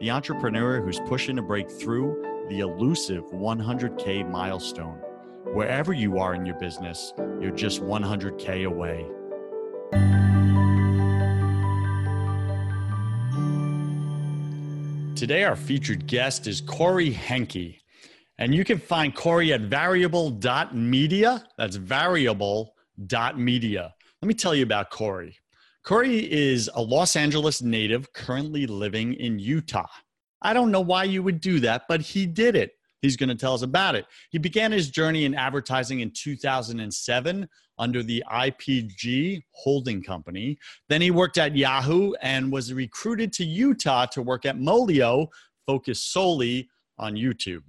the entrepreneur who's pushing to break through the elusive 100K milestone. Wherever you are in your business, you're just 100K away. Today, our featured guest is Corey Henke. And you can find Corey at variable.media. That's variable.media. Let me tell you about Corey. Corey is a Los Angeles native currently living in Utah. I don't know why you would do that, but he did it. He's going to tell us about it. He began his journey in advertising in 2007 under the IPG holding company. Then he worked at Yahoo and was recruited to Utah to work at Molio, focused solely on YouTube.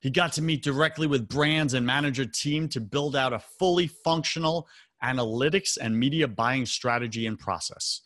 He got to meet directly with brands and manager team to build out a fully functional analytics and media buying strategy and process.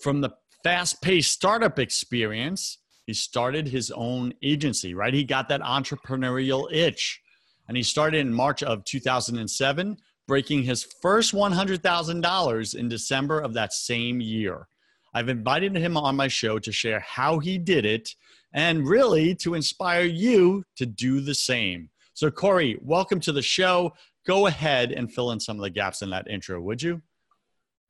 From the fast paced startup experience, he started his own agency, right? He got that entrepreneurial itch. And he started in March of 2007, breaking his first $100,000 in December of that same year. I've invited him on my show to share how he did it and really to inspire you to do the same. So, Corey, welcome to the show go ahead and fill in some of the gaps in that intro, would you?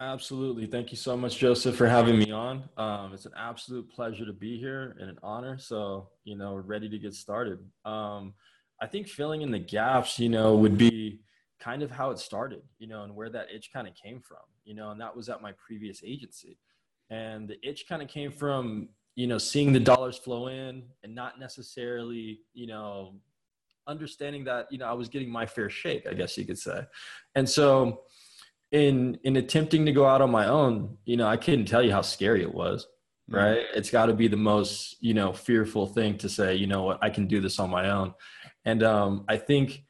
Absolutely. Thank you so much, Joseph, for having me on. Um, it's an absolute pleasure to be here and an honor. So, you know, ready to get started. Um, I think filling in the gaps, you know, would be kind of how it started, you know, and where that itch kind of came from, you know, and that was at my previous agency. And the itch kind of came from, you know, seeing the dollars flow in and not necessarily, you know, understanding that you know I was getting my fair shake, I guess you could say. And so in in attempting to go out on my own, you know, I couldn't tell you how scary it was. Mm-hmm. Right. Mm-hmm. It's got to be the most, you know, fearful thing to say, you know what, I can do this on my own. And um, I think,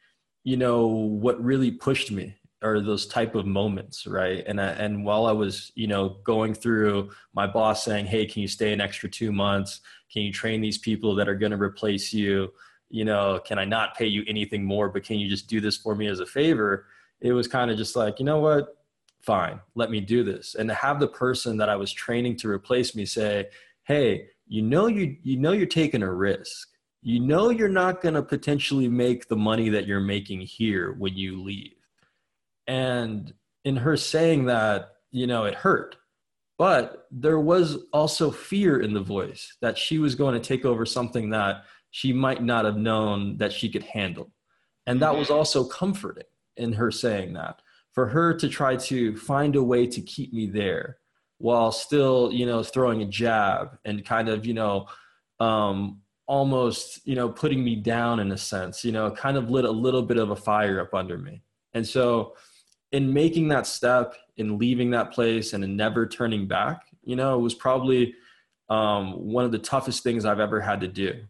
you know, what really pushed me are those type of moments, right? And I, and while I was, you know, going through my boss saying, "Hey, can you stay an extra two months? Can you train these people that are going to replace you?" You know, can I not pay you anything more, but can you just do this for me as a favor? It was kind of just like, you know what? Fine, let me do this. And to have the person that I was training to replace me say, hey, you know you you know you're taking a risk. You know you're not going to potentially make the money that you're making here when you leave. And in her saying that, you know, it hurt. But there was also fear in the voice that she was going to take over something that she might not have known that she could handle. And that was mm-hmm. also comforting in her saying that. For her to try to find a way to keep me there while still, you know, throwing a jab and kind of, you know, um, almost, you know, putting me down in a sense, you know, kind of lit a little bit of a fire up under me. And so, in making that step, in leaving that place and in never turning back, you know, it was probably um, one of the toughest things I've ever had to do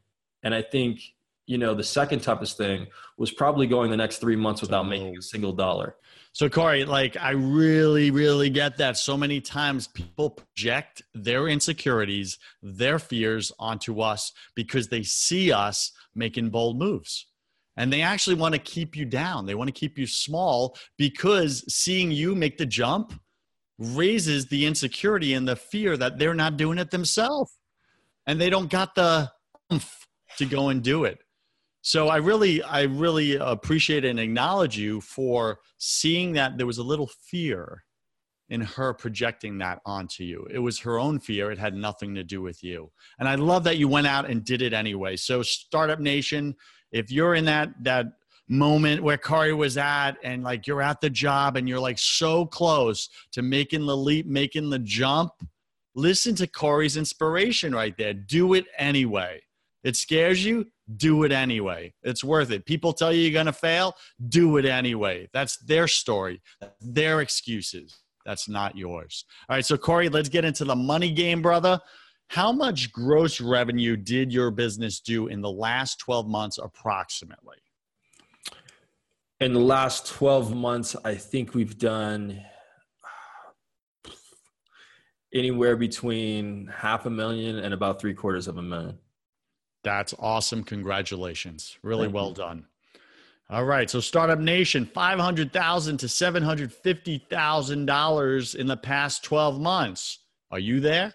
and I think, you know, the second toughest thing was probably going the next three months without making a oh. single dollar. So, Corey, like, I really, really get that. So many times people project their insecurities, their fears onto us because they see us making bold moves. And they actually want to keep you down. They want to keep you small because seeing you make the jump raises the insecurity and the fear that they're not doing it themselves. And they don't got the oomph to go and do it. So I really, I really appreciate and acknowledge you for seeing that there was a little fear in her projecting that onto you. It was her own fear. It had nothing to do with you. And I love that you went out and did it anyway. So Startup Nation, if you're in that that moment where Corey was at and like you're at the job and you're like so close to making the leap, making the jump, listen to Corey's inspiration right there. Do it anyway. It scares you, do it anyway. It's worth it. People tell you you're going to fail, do it anyway. That's their story, their excuses. That's not yours. All right, so Corey, let's get into the money game, brother. How much gross revenue did your business do in the last 12 months approximately? In the last 12 months, I think we've done anywhere between half a million and about three quarters of a million. That's awesome. Congratulations. Really Thank well you. done. All right. So Startup Nation, five hundred thousand to seven hundred fifty thousand dollars in the past twelve months. Are you there?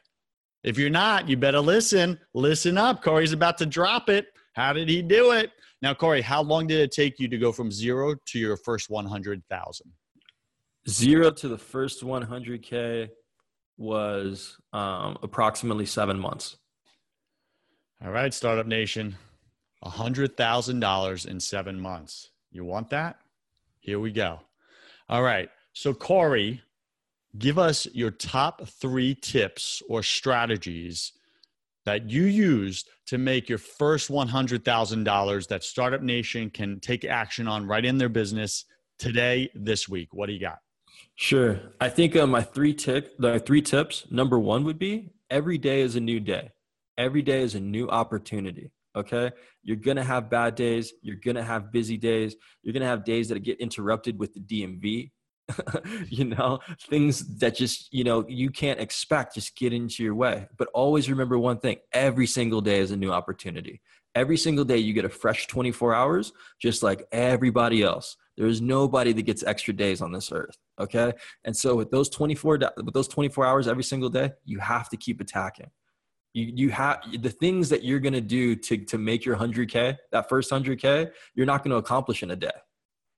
If you're not, you better listen. Listen up. Corey's about to drop it. How did he do it? Now, Corey, how long did it take you to go from zero to your first one hundred thousand? Zero to the first one hundred k was um, approximately seven months. All right, Startup Nation, $100,000 in seven months. You want that? Here we go. All right. So, Corey, give us your top three tips or strategies that you used to make your first $100,000 that Startup Nation can take action on right in their business today, this week. What do you got? Sure. I think uh, my three tip, the three tips. Number one would be every day is a new day every day is a new opportunity. Okay. You're to have bad days. You're to have busy days. You're to have days that get interrupted with the DMV. you know, things that just, you know, you can't expect just get into your way. But always remember one thing every single day is a new opportunity. Every single day you get a fresh 24 hours, just like everybody else. There is nobody that gets extra days on this earth. Okay. And so with those 24, with those 24 hours every single day, you have to keep attacking you you have the things that you're going to do to to make your 100k that first 100k you're not going to accomplish in a day.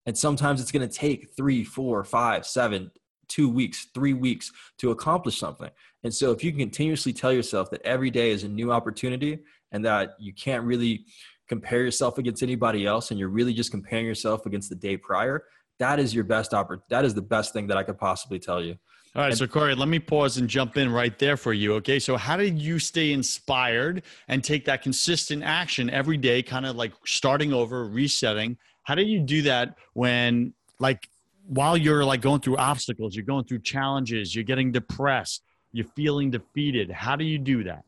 And sometimes it's going to take three four five seven two weeks three weeks to accomplish something. And so if you can continuously tell yourself that every day is a new opportunity and that you can't really compare yourself against anybody else and you're really just comparing yourself against the day prior that is your best opportunity that is the best thing that i could possibly tell you all right, so Corey, let me pause and jump in right there for you. Okay, so how did you stay inspired and take that consistent action every day, kind of like starting over, resetting? How did you do that when, like, while you're like going through obstacles, you're going through challenges, you're getting depressed, you're feeling defeated? How do you do that?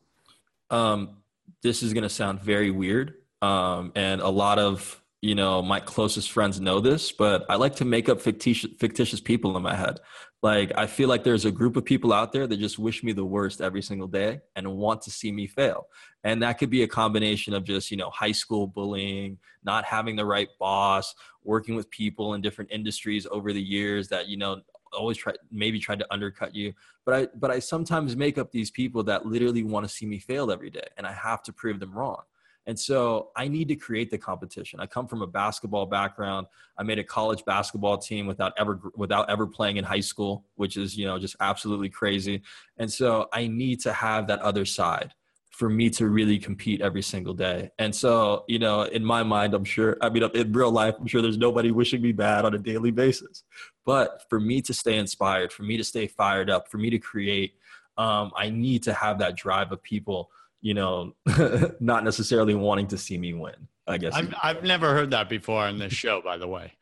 Um, this is going to sound very weird, um, and a lot of you know my closest friends know this but i like to make up fictitious fictitious people in my head like i feel like there's a group of people out there that just wish me the worst every single day and want to see me fail. And that could be a combination of just you know high school bullying not having the right boss working with people in different industries over the years that you know always try maybe tried to undercut you. But i but i sometimes make up these people that literally want to see me fail every day and i have to prove them wrong and so I need to create the competition. I come from a basketball background. I made a college basketball team without ever without ever playing in high school, which is, you know, just absolutely crazy. And so I need to have that other side for me to really compete every single day. And so, you know, in my mind, I'm sure, I mean, in real life, I'm sure there's nobody wishing me bad on a daily basis. But for me to stay inspired, for me to stay fired up, for me to create, um, I need to have that drive of people you know, not necessarily wanting to see me win. I guess I've, I've never heard that before on this show, by the way.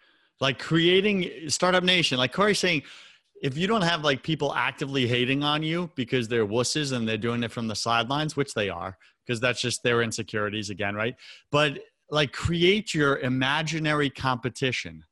Like creating Startup Nation, like Corey saying, if you don't have like people actively hating on you because they're wusses and they're doing it from the sidelines, which they are, because that's just their insecurities again, right? But like create your imaginary competition.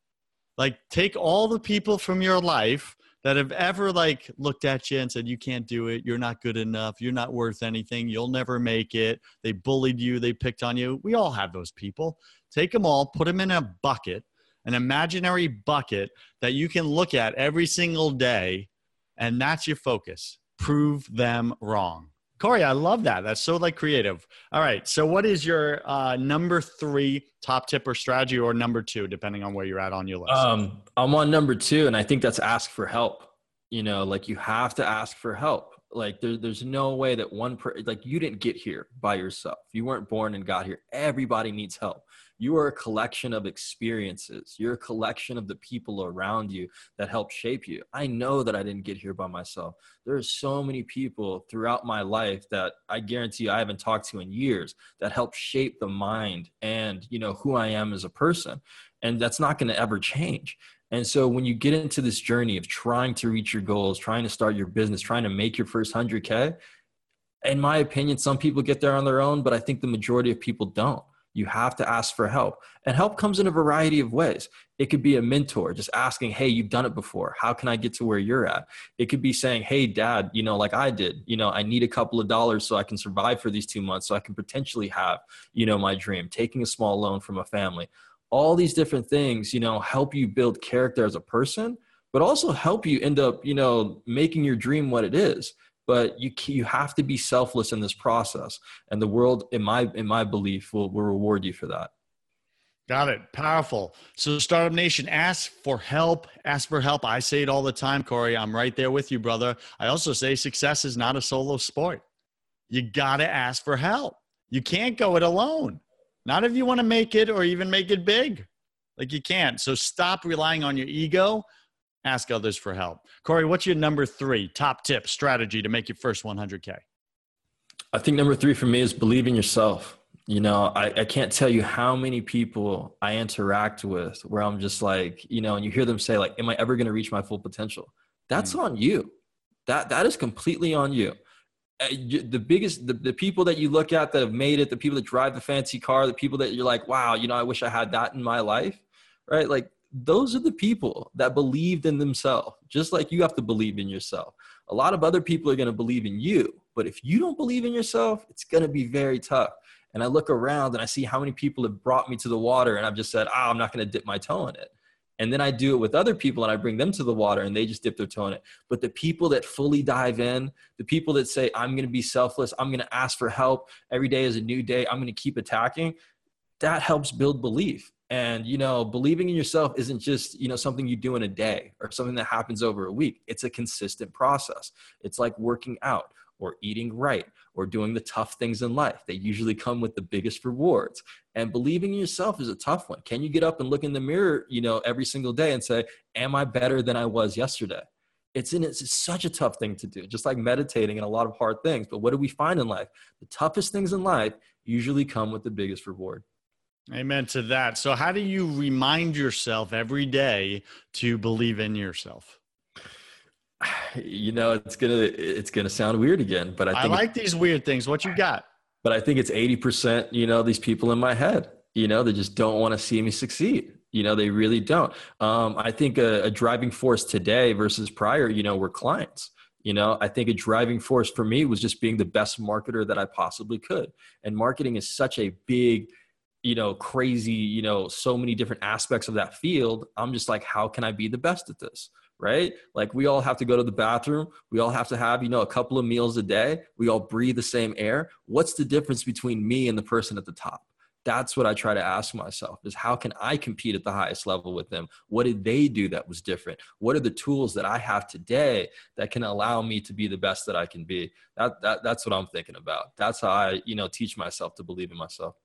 Like take all the people from your life that have ever like looked at you and said you can't do it. You're not good enough. You're not worth anything. You'll never make it. They bullied you. They picked on you. We all have those people. Take them all put them in a bucket an imaginary bucket that you can look at every single day and that's your focus. Prove them wrong Corey, I love that. That's so like creative. All right. So what is your uh, number three top tip or strategy or number two, depending on where you're at on your list? Um, I'm on number two, and I think that's ask for help. you know like you have to ask for help like there, there's no way that one per like you didn't get here by yourself you weren't born and got here everybody needs help you are a collection of experiences. You're a collection of the people around you that help shape you. I know that i didn't get here by myself. There are so many people throughout my life that i guarantee i haven't talked to in years that help shape the mind and you know who i am as a person. And that's not going to ever change. And so when you get into this journey of trying to reach your goals, trying to start your business, trying to make your first 100K, in my opinion, some people get there on their own, but I think the majority of people don't. You have to ask for help. And help comes in a variety of ways. It could be a mentor, just asking, Hey, you've done it before. How can I get to where you're at? It could be saying, Hey, dad, you know, like I did, you know, I need a couple of dollars so I can survive for these two months, so I can potentially have, you know, my dream, taking a small loan from a family all these different things, you know, help you build character as a person, but also help you end up, you know, making your dream what it is. But you you have to be selfless in this process, and the world, in my in my belief, will will reward you for that. Got it. Powerful. So, Startup Nation, ask for help. Ask for help. I say it all the time, Corey. I'm right there with you, brother. I also say success is not a solo sport. You got to ask for help. You can't go it alone. Not if you want to make it or even make it big. Like you can't. So stop relying on your ego. Ask others for help. Corey, what's your number three top tip strategy to make your first 100K? I think number three for me is believe in yourself. You know, I, I can't tell you how many people I interact with where I'm just like, you know, and you hear them say, like, am I ever going to reach my full potential? That's mm. on you. That that is completely on you. Uh, the biggest the, the people that you look at that have made it the people that drive the fancy car the people that you're like wow you know i wish i had that in my life right like those are the people that believed in themselves just like you have to believe in yourself a lot of other people are going to believe in you but if you don't believe in yourself it's going to be very tough and i look around and i see how many people have brought me to the water and i've just said oh, i'm not going to dip my toe in it and then I do it with other people and I bring them to the water and they just dip their toe in it. But the people that fully dive in, the people that say, I'm going to be selfless, I'm going to ask for help, every day is a new day, I'm going to keep attacking, that helps build belief. And, you know, believing in yourself isn't just, you know, something you do in a day or something that happens over a week. It's a consistent process. It's like working out or eating right or doing the tough things in life. They usually come with the biggest rewards. And believing in yourself is a tough one. Can you get up and look in the mirror, you know, every single day and say, "Am I better than I was yesterday?" It's in it's such a tough thing to do, just like meditating and a lot of hard things. But what do we find in life? The toughest things in life usually come with the biggest reward. Amen to that. So, how do you remind yourself every day to believe in yourself? you know it's gonna it's gonna sound weird again but i, I like these weird things. What you got? But i think it's 80% you know these people in my head. You know they just don't want to see me succeed. You know they really don't. Um, i think a, a driving force today versus prior you know were clients. You know i think a driving force for me was just being the best marketer that i possibly could. And marketing is such a big you know crazy you know so many different aspects of that field i'm just like how can i be the best at this right? Like we all have to go to the bathroom. We all have to have, you know, a couple of meals a day. We all breathe the same air. What's the difference between me and the person at the top? That's what I try to ask myself is how can I compete at the highest level with them? What did they do that was different? What are the tools that I have today that can allow me to be the best that I can be? That, that that's what I'm thinking about. That's how I, you know, teach myself to believe in myself.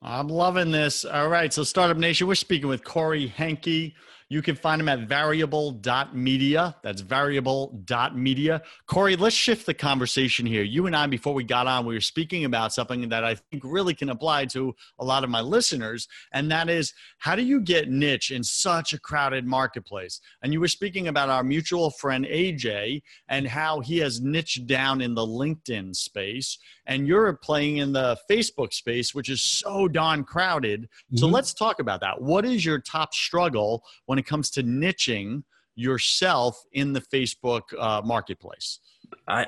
I'm loving this. All right. So Startup Nation, we're speaking with Corey Henke. You can find them at variable.media. That's variable.media. Corey, let's shift the conversation here. You and I, before we got on, we were speaking about something that I think really can apply to a lot of my listeners, and that is how do you get niche in such a crowded marketplace? And you were speaking about our mutual friend AJ and how he has niched down in the LinkedIn space, and you're playing in the Facebook space, which is so darn crowded. Mm-hmm. So let's talk about that. What is your top struggle when when it comes to niching yourself in the Facebook uh, marketplace? I,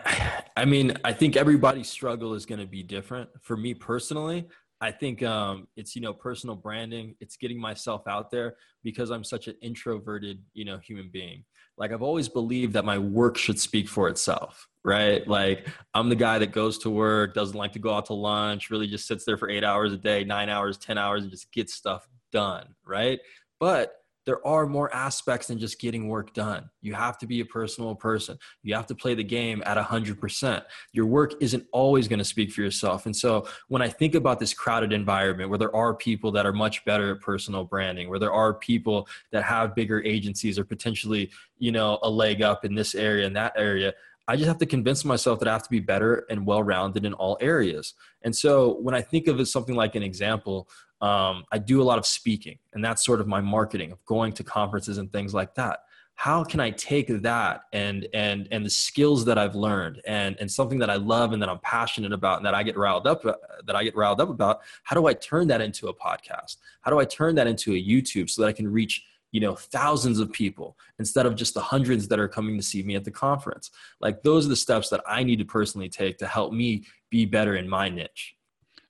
I mean, I think everybody's struggle is going to be different. For me personally, I think um, it's you know personal branding. It's getting myself out there because I'm such an introverted you know human being. Like I've always believed that my work should speak for itself, right? Like I'm the guy that goes to work, doesn't like to go out to lunch, really just sits there for eight hours a day, nine hours, ten hours, and just gets stuff done, right? But there are more aspects than just getting work done. You have to be a personal person. You have to play the game at 100%. Your work isn't always going to speak for yourself. And so when I think about this crowded environment where there are people that are much better at personal branding, where there are people that have bigger agencies or potentially, you know, a leg up in this area and that area, I just have to convince myself that I have to be better and well rounded in all areas. And so when I think of it something like an example, um, I do a lot of speaking, and that's sort of my marketing of going to conferences and things like that. How can I take that and and and the skills that I've learned and and something that I love and that I'm passionate about and that I get riled up that I get riled up about? How do I turn that into a podcast? How do I turn that into a YouTube so that I can reach you know thousands of people instead of just the hundreds that are coming to see me at the conference like those are the steps that i need to personally take to help me be better in my niche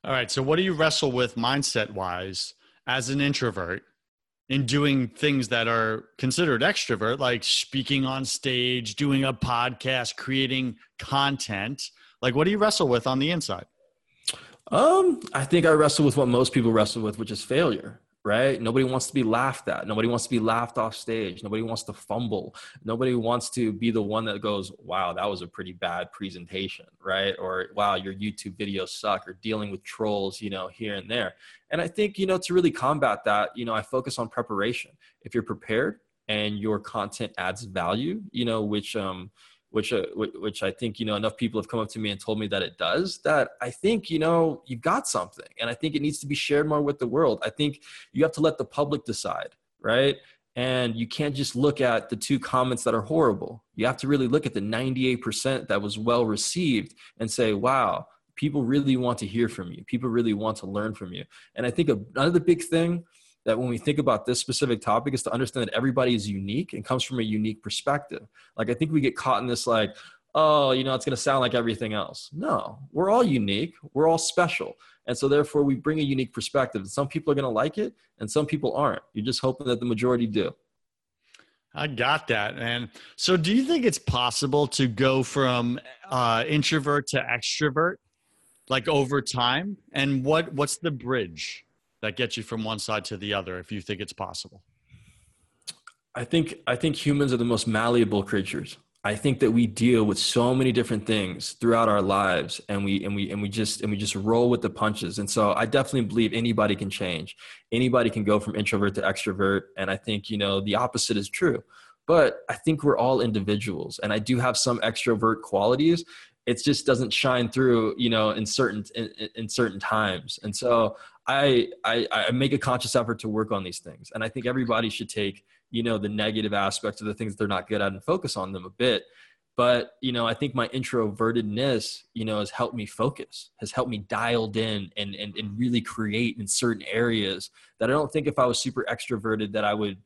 all right. So, what do you wrestle with mindset wise as an introvert in doing things that are considered extrovert, like speaking on stage, doing a podcast, creating content? Like, what do you wrestle with on the inside? Um, I think I wrestle with what most people wrestle with, which is failure right? Nobody wants to be laughed at. Nobody wants to be laughed off stage. Nobody wants to fumble. Nobody wants to be the one that goes, wow, that was a pretty bad presentation, right? Or wow, your YouTube videos suck, or dealing with trolls, you know, here and there. And I think, you know, to really combat that, you know, I focus on preparation. If you're prepared and your content adds value, you know, which, um, which uh, which I think you know enough people have come up to me and told me that it does that I think you know you've got something and I think it needs to be shared more with the world. I think you have to let the public decide, right? And you can't just look at the two comments that are horrible. You have to really look at the 98% that was well received and say, "Wow, people really want to hear from you. People really want to learn from you." And I think another big thing that when we think about this specific topic is to understand that everybody is unique and comes from a unique perspective. Like I think we get caught in this like, oh, you know, it's going to sound like everything else. No, we're all unique. We're all special. And so therefore we bring a unique perspective. And some people are going to like it and some people aren't. You're just hoping that the majority do. I got that. And so do you think it's possible to go from uh, introvert to extrovert like over time? And what, what's the bridge? That gets you from one side to the other if you think it's possible? I think I think humans are the most malleable creatures. I think that we deal with so many different things throughout our lives and we and we and we just and we just roll with the punches. And so I definitely believe anybody can change. Anybody can go from introvert to extrovert and I think, you know, the opposite is true. But I think we're all individuals and I do have some extrovert qualities it just doesn't shine through you know in certain in, in certain times. And so I, I i make a conscious effort to work on these things. And i think everybody should take you know the negative aspects of the things they're not good at and focus on them a bit. But you know i think my introvertedness you know has helped me focus has helped me dialed in and, and and really create in certain areas that i don't think if i was super extroverted that i would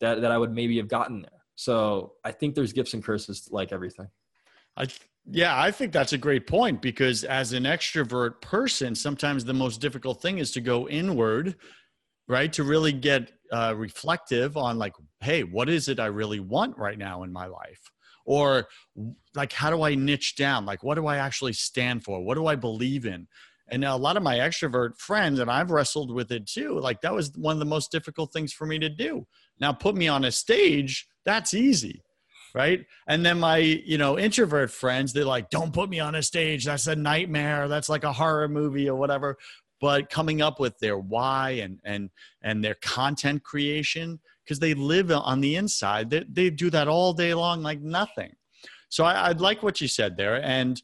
that, that i would maybe have gotten there. So i think there's gifts and curses like everything. I yeah, I think that's a great point because as an extrovert person, sometimes the most difficult thing is to go inward, right? To really get uh, reflective on, like, hey, what is it I really want right now in my life? Or, like, how do I niche down? Like, what do I actually stand for? What do I believe in? And a lot of my extrovert friends, and I've wrestled with it too, like, that was one of the most difficult things for me to do. Now, put me on a stage, that's easy right? And then my you know introvert friends they're like don't put me on a stage. That's a nightmare. That's like a horror movie or whatever. But coming up with their why and and and their content creation because they live on the inside they, they do that all day long like nothing. So I, i'd like what you said there and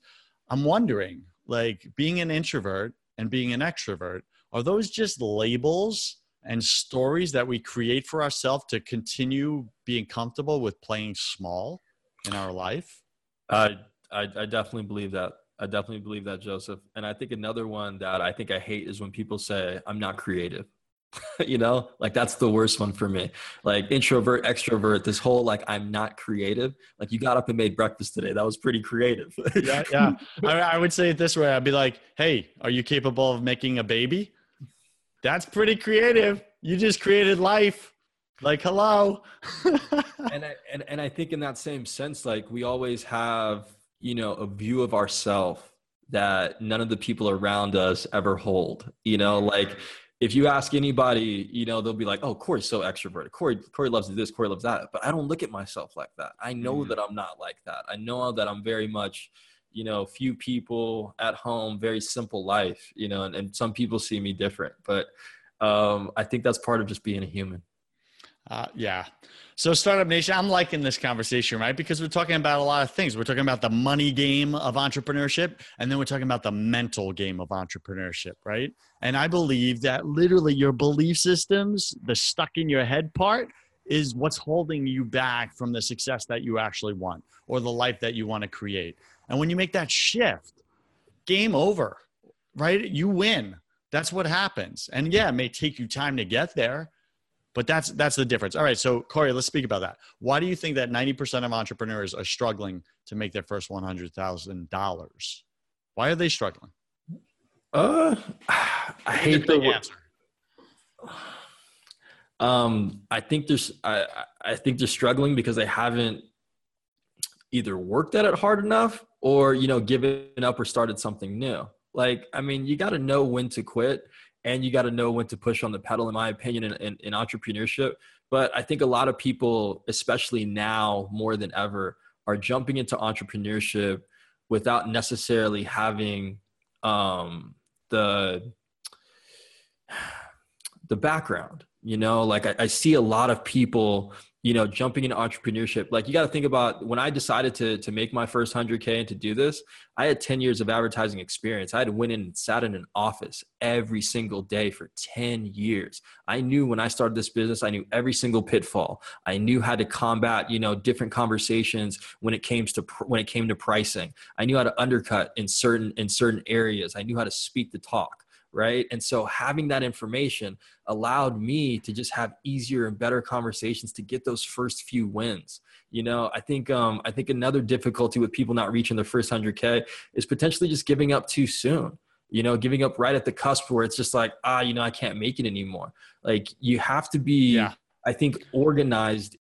i'm wondering like being an introvert and being an extrovert are those just labels and stories that we create for ourselves to continue being comfortable with playing small in our life? I, I, I definitely believe that. I definitely believe that, Joseph. And I think another one that I think I hate is when people say, I'm not creative. you know, like that's the worst one for me. Like introvert, extrovert, this whole like I'm not creative. Like you got up and made breakfast today. That was pretty creative. yeah, yeah. I, I would say it this way. I'd be like, hey, are you capable of making a baby? That's pretty creative. You just created life. Like, hello. and, I, and, and I think in that same sense, like we always have, you know, a view of ourself that none of the people around us ever hold, you know, like if you ask anybody, you know, they'll be like, "Oh, Corey's so extroverted. Corey, Corey loves this. Corey loves that." But I don't look at myself like that. I know mm-hmm. that I'm not like that. I know that I'm very much, you know, few people at home, very simple life. You know, and, and some people see me different, but um, I think that's part of just being a human. Uh, yeah. So, Startup Nation, I'm liking this conversation, right? Because we're talking about a lot of things. We're talking about the money game of entrepreneurship, and then we're talking about the mental game of entrepreneurship, right? And I believe that literally your belief systems, the stuck in your head part, is what's holding you back from the success that you actually want or the life that you want to create. And when you make that shift, game over, right? You win. That's what happens. And yeah, it may take you time to get there, but that's that's the difference. All right, so Corey, let's speak about that. Why do you think that 90% of entrepreneurs are struggling to make their first $100,000? Why are they struggling? Uh I hate the answer. Um I think there's I I think they're struggling because they haven't either worked at it hard enough or you know given up or started something new. Like I mean, you got to know when to quit and you got to know when to push on the pedal in my opinion in, in, in, entrepreneurship but i think a lot of people especially now more than ever are jumping into entrepreneurship without necessarily having um, the the background you know like I, I see a lot of people you know, jumping into entrepreneurship, like you got to think about when I decided to to make my first 100K and to do this, I had 10 years of advertising experience. I had went in and sat in an office every single day for 10 years. I knew when I started this business, I knew every single pitfall. I knew how to combat, you know, different conversations when it came to when it came to pricing. I knew how to undercut in certain in certain areas. I knew how to speak the talk right and so having that information allowed me to just have easier and better conversations to get those first few wins you know i think um i think another difficulty with people not reaching their first 100k is potentially just giving up too soon you know giving up right at the cusp where it's just like ah you know i can't make it anymore like you have to be yeah. i think organized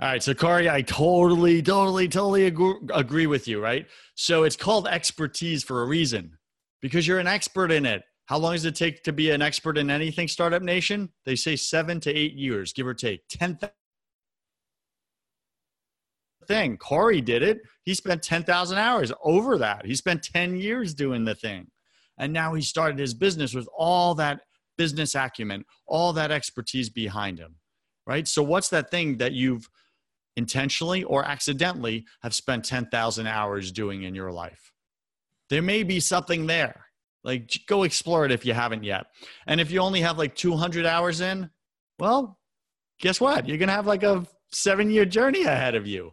all right, so Corey, I totally, totally, totally agree, agree with you, right? So it's called expertise for a reason because you're an expert in it. How long does it take to be an expert in anything, Startup Nation? They say seven to eight years, give or take. 10 thing. Corey did it. He spent 10,000 hours over that. He spent 10 years doing the thing. And now he started his business with all that business acumen, all that expertise behind him. Right? So what's that thing that you've intentionally or accidentally have spent 10,000 hours doing in your life? There may be something there. Like, go explore it if you haven't yet. And if you only have like 200 hours in, well, guess what? You're going to have like a seven year journey ahead of you.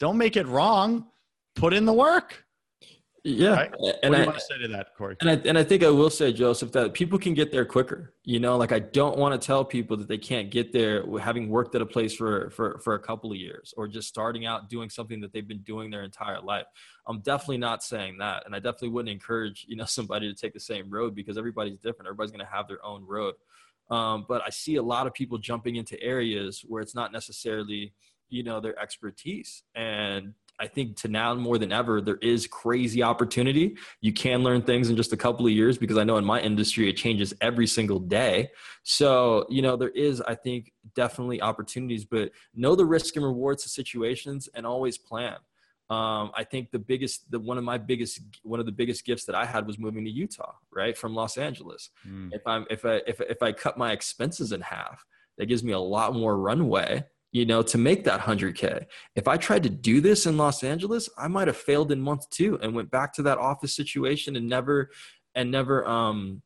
Don't make it wrong. Put in the work. Yeah. Right? And I, want to say to that, Corey? And I, and I think I will say, Joseph, that people can get there quicker. You know, like I don't want to tell people that they can't get there having worked at a place for, for, for a couple of years or just starting out doing something that they've been doing their entire life. I'm definitely not saying that. And I definitely wouldn't encourage, you know, somebody to take the same road because everybody's different. Everybody's going to have their own road. Um, but I see a lot of people jumping into areas where it's not necessarily, you know, their expertise. And I think to now more than ever, there is crazy opportunity. You can learn things in just a couple of years because I know in my industry it changes every single day. So, you know, there is, I think, definitely opportunities, but know the risk and rewards of situations and always plan. Um, I think the biggest, the one of my biggest, one of the biggest gifts that I had was moving to Utah, right from Los Angeles. Mm. If I'm, if I, if if I cut my expenses in half, that gives me a lot more runway you know, to make that 100K. If I tried to do this in Los Angeles, I might have failed in month two and went back to that office situation and never, and never, um,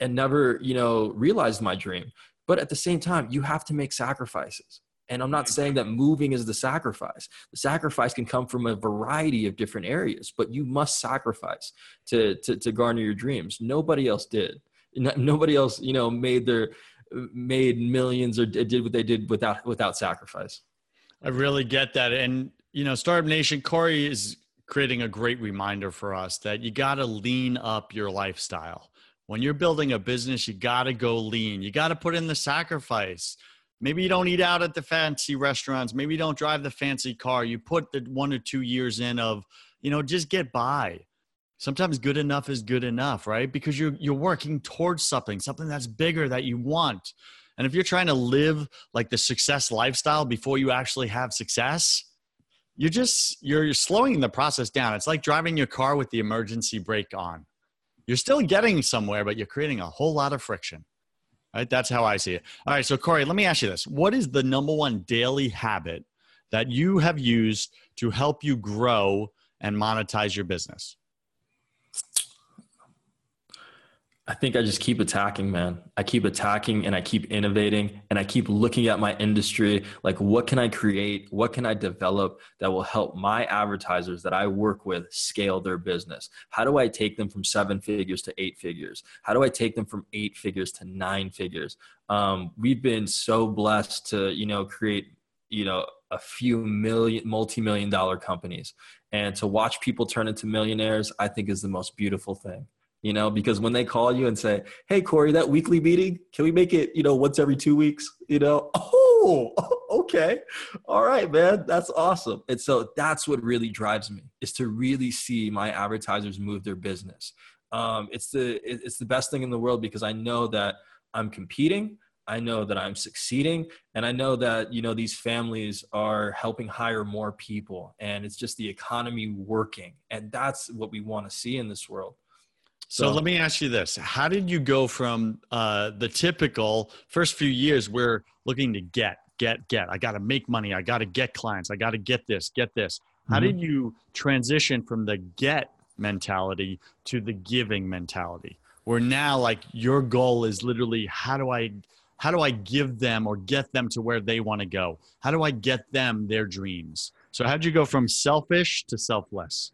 and never, you know, realized my dream. But at the same time, you have to make sacrifices. And I'm not saying that moving is the sacrifice. The sacrifice can come from a variety of different areas, but you must sacrifice to, to, to garner your dreams. Nobody else did. Nobody else, you know, made their, made millions or did what they did without without sacrifice. I really get that, and you know, Startup Nation, Corey is creating a great reminder for us that you got to lean up your lifestyle. When you're building a business, you got to go lean. You got to put in the sacrifice. Maybe you don't eat out at the fancy restaurants. Maybe you don't drive the fancy car. You put the one or two years in of, you know, just get by sometimes good enough is good enough, right? Because you're you're working towards something, something that's bigger that you want. And if you're trying to live like the success lifestyle before you actually have success, you're just you're, you're slowing the process down. It's like driving your car with the emergency brake on. You're still getting somewhere, but you're creating a whole lot of friction. Right? That's how I see it. All right, so Corey, let me ask you this. What is the number one daily habit that you have used to help you grow and monetize your business? I think I just keep attacking, man. I keep attacking and I keep innovating and I keep looking at my industry. Like, what can I create? What can I develop that will help my advertisers that I work with scale their business? How do I take them from seven figures to eight figures? How do I take them from eight figures to nine figures? Um, we've been so blessed to, you know, create, you know, a few million, multi million dollar companies. And to watch people turn into millionaires, I think is the most beautiful thing you know, because when they call you and say, Hey, Corey, that weekly meeting, can we make it, you know, once every two weeks? You know, oh, okay. All right, man. That's awesome. And so that's what really drives me is to really see my advertisers move their business. Um, it's the it's the best thing in the world because I know that I'm competing. I know that I'm succeeding and I know that you know these families are helping hire more people and it's just the economy working and that's what we want to see in this world. So, so let me ask you this: How did you go from uh, the typical first few years where looking to get, get, get? I got to make money. I got to get clients. I got to get this, get this. How mm-hmm. did you transition from the get mentality to the giving mentality? Where now, like your goal is literally, how do I, how do I give them or get them to where they want to go? How do I get them their dreams? So, how did you go from selfish to selfless?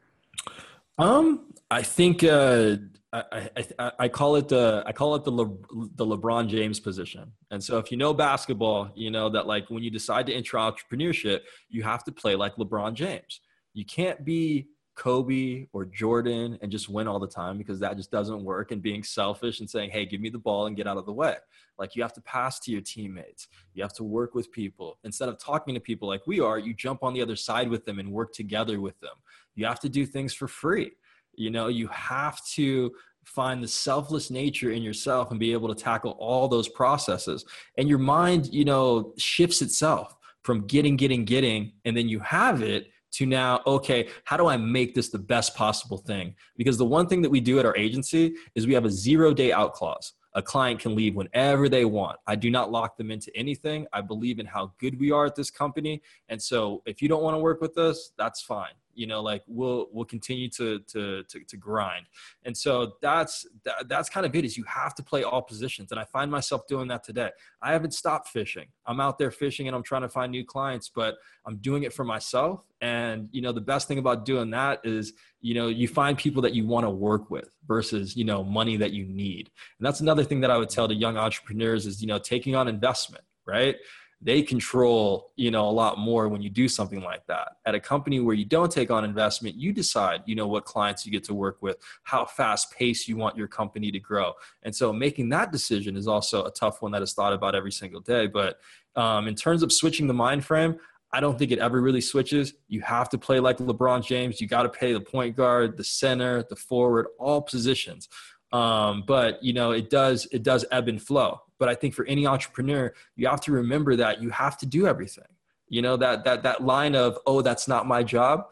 Um, I think uh, I, I, I call it the I call it the Le, the LeBron James position. And so if you know basketball, you know that like when you decide to enter entrepreneurship, you have to play like LeBron James. You can't be Kobe or Jordan and just win all the time because that just doesn't work and being selfish and saying, "Hey, give me the ball and get out of the way." Like you have to pass to your teammates. You have to work with people. Instead of talking to people like we are, you jump on the other side with them and work together with them. You have to do things for free you know, you have to find the selfless nature in yourself and be able to tackle all those processes. And your mind, you know, shifts itself from getting, getting, getting, and then you have it to now, okay, how do I make this the best possible thing? Because the one thing that we do at our agency is we have a zero day out clause. A client can leave whenever they want. I do not lock them into anything. I believe in how good we are at this company. And so if you don't want to work with us, that's fine you know like we'll we'll continue to to to, to grind. And so that's that, that's kind of it is you have to play all positions and i find myself doing that today. I haven't stopped fishing. I'm out there fishing and i'm trying to find new clients but i'm doing it for myself and you know the best thing about doing that is you know you find people that you want to work with versus you know money that you need. And that's another thing that i would tell to young entrepreneurs is you know taking on investment right they control you know a lot more when you do something like that at a company where you don't take on investment you decide you know what clients you get to work with how fast pace you want your company to grow and so making that decision is also a tough one that is thought about every single day but um, in terms of switching the mind frame I don't think it ever really switches. You have to play like LeBron James. You got to pay the point guard, the center, the forward, all positions. Um, but you know, it does it does ebb and flow. But I think for any entrepreneur, you have to remember that you have to do everything. You know, that that that line of, oh, that's not my job,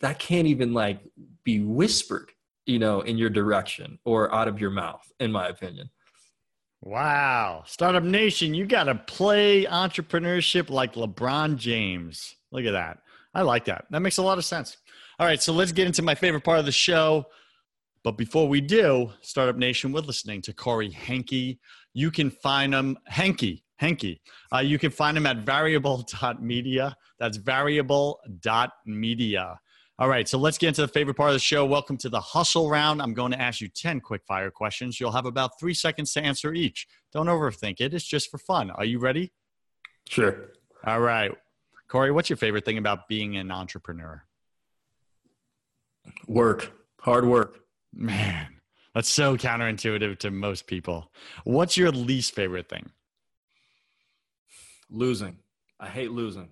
that can't even like be whispered, you know, in your direction or out of your mouth, in my opinion. Wow. Startup Nation, you got to play entrepreneurship like LeBron James. Look at that. I like that. That makes a lot of sense. All right, so let's get into my favorite part of the show. But before we do, Startup Nation, we're listening to Corey Henke. You can find him, Henke, Henke. Uh, you can find him at variable.media. That's variable.media. All right, so let's get into the favorite part of the show. Welcome to the hustle round. I'm going to ask you 10 quick fire questions. You'll have about three seconds to answer each. Don't overthink it, it's just for fun. Are you ready? Sure. All right. Corey, what's your favorite thing about being an entrepreneur? Work, hard work. Man, that's so counterintuitive to most people. What's your least favorite thing? Losing. I hate losing.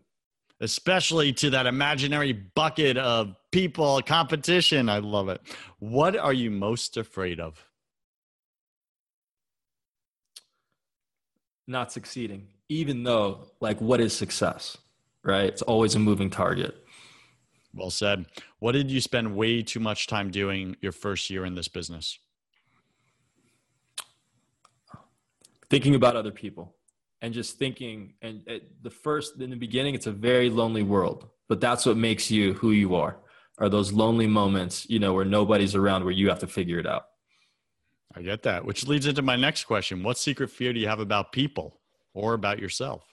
especially to that imaginary bucket of people, competition. I love it. What are you most afraid of? Not succeeding, even though, like, what is success, right? It's always a moving target. Well said. What did you spend way too much time doing your first year in this business? Thinking about other people and just thinking and the first in the beginning it's a very lonely world but that's what makes you who you are are those lonely moments you know where nobody's around where you have to figure it out i get that which leads into my next question what secret fear do you have about people or about yourself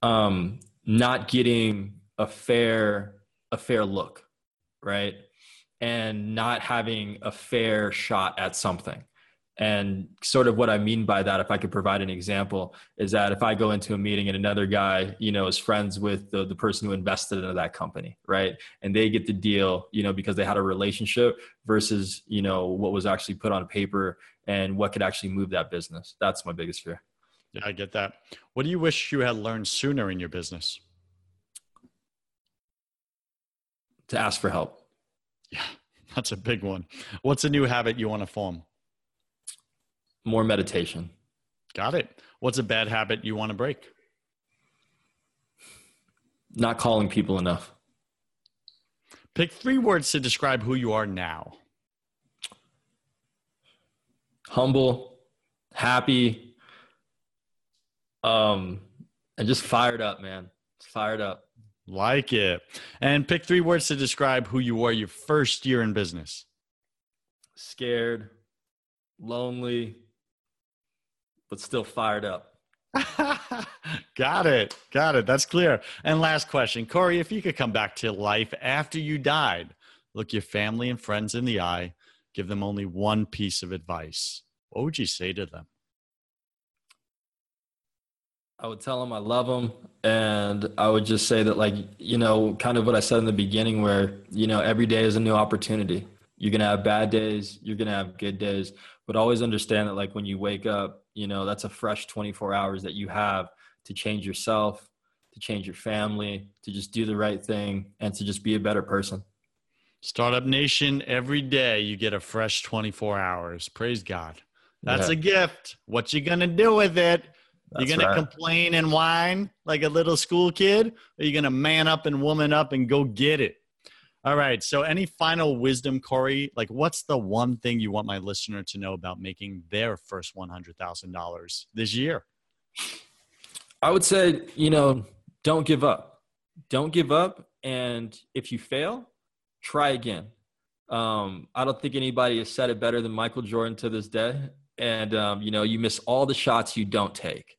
um not getting a fair a fair look right and not having a fair shot at something and sort of what I mean by that, if I could provide an example, is that if I go into a meeting and another guy, you know, is friends with the, the person who invested into that company, right? And they get the deal, you know, because they had a relationship versus, you know, what was actually put on paper and what could actually move that business. That's my biggest fear. Yeah, I get that. What do you wish you had learned sooner in your business? To ask for help. Yeah, that's a big one. What's a new habit you want to form? More meditation. Got it. What's a bad habit you want to break? Not calling people enough. Pick three words to describe who you are now. Humble, happy, um, and just fired up, man. Fired up. Like it. And pick three words to describe who you were your first year in business. Scared, lonely, but still fired up. Got it. Got it. That's clear. And last question, Corey, if you could come back to life after you died, look your family and friends in the eye, give them only one piece of advice, what would you say to them? I would tell them I love them. And I would just say that, like, you know, kind of what I said in the beginning, where, you know, every day is a new opportunity. You're going to have bad days, you're going to have good days, but always understand that, like, when you wake up, you know that's a fresh 24 hours that you have to change yourself to change your family to just do the right thing and to just be a better person startup nation every day you get a fresh 24 hours praise god that's yeah. a gift what you gonna do with it that's you gonna right. complain and whine like a little school kid or you're gonna man up and woman up and go get it all right. So, any final wisdom, Corey? Like, what's the one thing you want my listener to know about making their first $100,000 this year? I would say, you know, don't give up. Don't give up. And if you fail, try again. Um, I don't think anybody has said it better than Michael Jordan to this day. And, um, you know, you miss all the shots you don't take.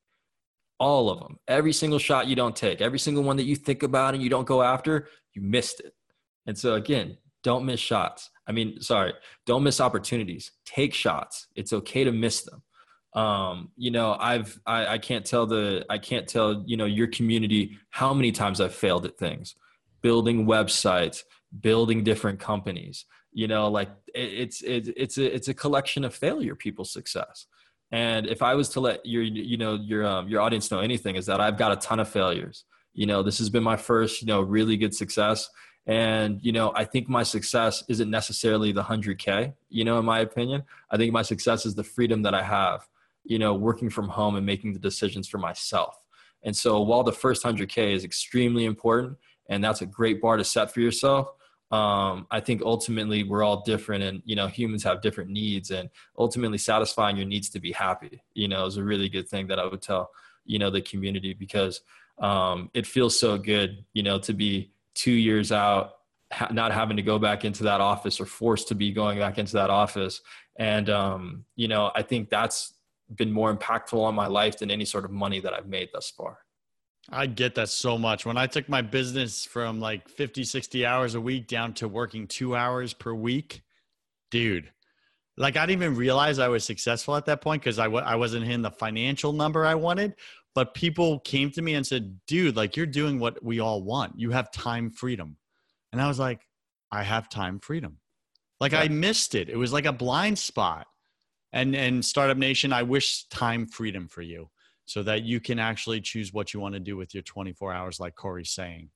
All of them. Every single shot you don't take, every single one that you think about and you don't go after, you missed it. And so again, don't miss shots. I mean, sorry, don't miss opportunities. Take shots. It's okay to miss them. Um, you know, I've I, I can't tell the I can't tell you know your community how many times I've failed at things, building websites, building different companies. You know, like it, it's it, it's a it's a collection of failure people's success. And if I was to let your you know your um, your audience know anything, is that I've got a ton of failures. You know, this has been my first you know really good success and, you know, I think my success isn't necessarily the 100K, you know, in my opinion. I think my success is the freedom that I have, you know, working from home and making the decisions for myself. And so while the first 100K is extremely important and that's a great bar to set for yourself, um, I think ultimately we're all different and, you know, humans have different needs and ultimately satisfying your needs to be happy, you know, is a really good thing that I would tell, you know, the community because um, it feels so good, you know, to be two years out ha- not having to go back into that office or forced to be going back into that office. And um, you know i think that's been more impactful on my life than any sort of money that i've made thus far I get that so much. When I took my business from like 50, 60 hours a week down to working two hours per week, dude, like I didn't even realize I was successful at that point because I w- I wasn't hitting the financial number I wanted but people came to me and said, dude, like you're doing what we all want. You have time freedom. And I was like, I have time freedom. Like yeah. I missed it. It was like a blind spot. And and Startup Nation, I wish time freedom for you. So that you can actually choose what you want to do with your 24 hours, like Corey's saying.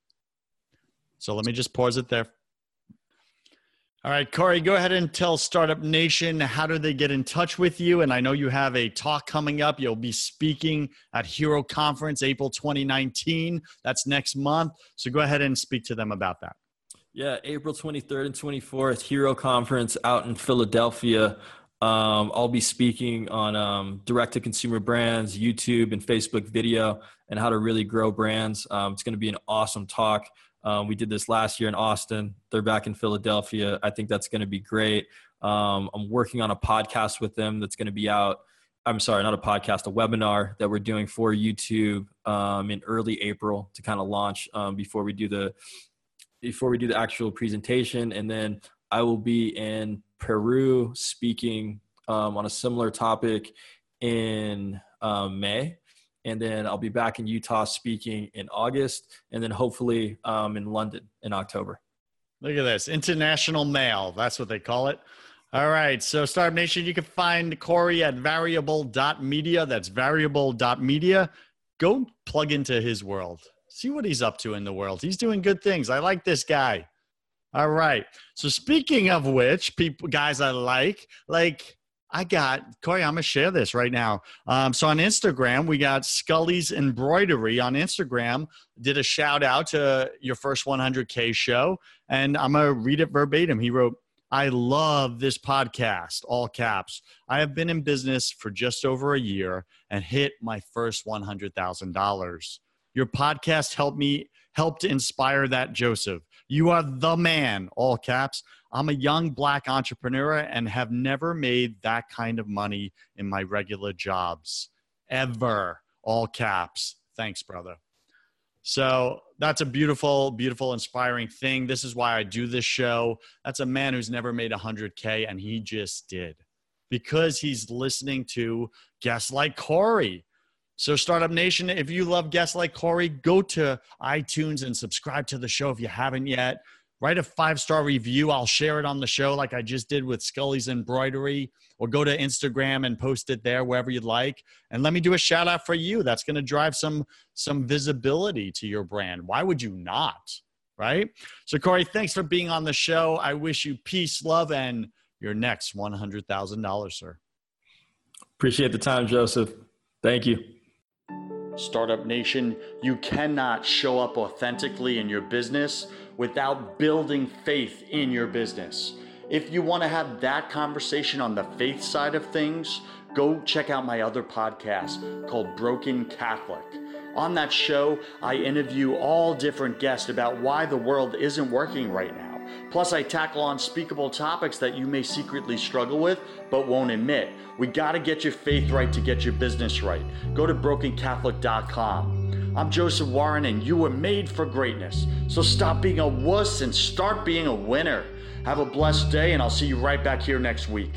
So let me just pause it there. All right, Corey, go ahead and tell Startup Nation how do they get in touch with you? And I know you have a talk coming up. You'll be speaking at Hero Conference April 2019. That's next month. So go ahead and speak to them about that. Yeah, April 23rd and 24th, Hero Conference out in Philadelphia. Um, I'll be speaking on um, direct to consumer brands, YouTube, and Facebook video, and how to really grow brands. Um, it's going to be an awesome talk. Um, we did this last year in Austin. They're back in Philadelphia. I think that's going to be great. Um, I'm working on a podcast with them that's going to be out. I'm sorry, not a podcast, a webinar that we're doing for YouTube um, in early April to kind of launch before we do the before we do the actual presentation, and then I will be in Peru speaking um, on a similar topic in um, May. And then I'll be back in Utah speaking in August, and then hopefully um, in London in October. Look at this international mail. That's what they call it. All right. So, Startup Nation, you can find Corey at variable.media. That's variable.media. Go plug into his world. See what he's up to in the world. He's doing good things. I like this guy. All right. So speaking of which, people, guys, I like like I got Corey. I'm gonna share this right now. Um, so on Instagram, we got Scully's embroidery on Instagram. Did a shout out to your first 100k show, and I'm gonna read it verbatim. He wrote. I love this podcast, all caps. I have been in business for just over a year and hit my first $100,000. Your podcast helped me, helped inspire that, Joseph. You are the man, all caps. I'm a young black entrepreneur and have never made that kind of money in my regular jobs ever, all caps. Thanks, brother. So that's a beautiful, beautiful, inspiring thing. This is why I do this show. That's a man who's never made 100K, and he just did because he's listening to guests like Corey so, Startup Nation, if you love guests like Corey, go to iTunes and subscribe to the show if you haven't yet. Write a five star review. I'll share it on the show like I just did with Scully's Embroidery, or go to Instagram and post it there wherever you'd like. And let me do a shout out for you. That's going to drive some some visibility to your brand. Why would you not? Right? So, Corey, thanks for being on the show. I wish you peace, love, and your next $100,000, sir. Appreciate the time, Joseph. Thank you. Startup Nation, you cannot show up authentically in your business without building faith in your business. If you want to have that conversation on the faith side of things, go check out my other podcast called Broken Catholic. On that show, I interview all different guests about why the world isn't working right now Plus, I tackle unspeakable topics that you may secretly struggle with but won't admit. We got to get your faith right to get your business right. Go to brokencatholic.com. I'm Joseph Warren, and you were made for greatness. So stop being a wuss and start being a winner. Have a blessed day, and I'll see you right back here next week.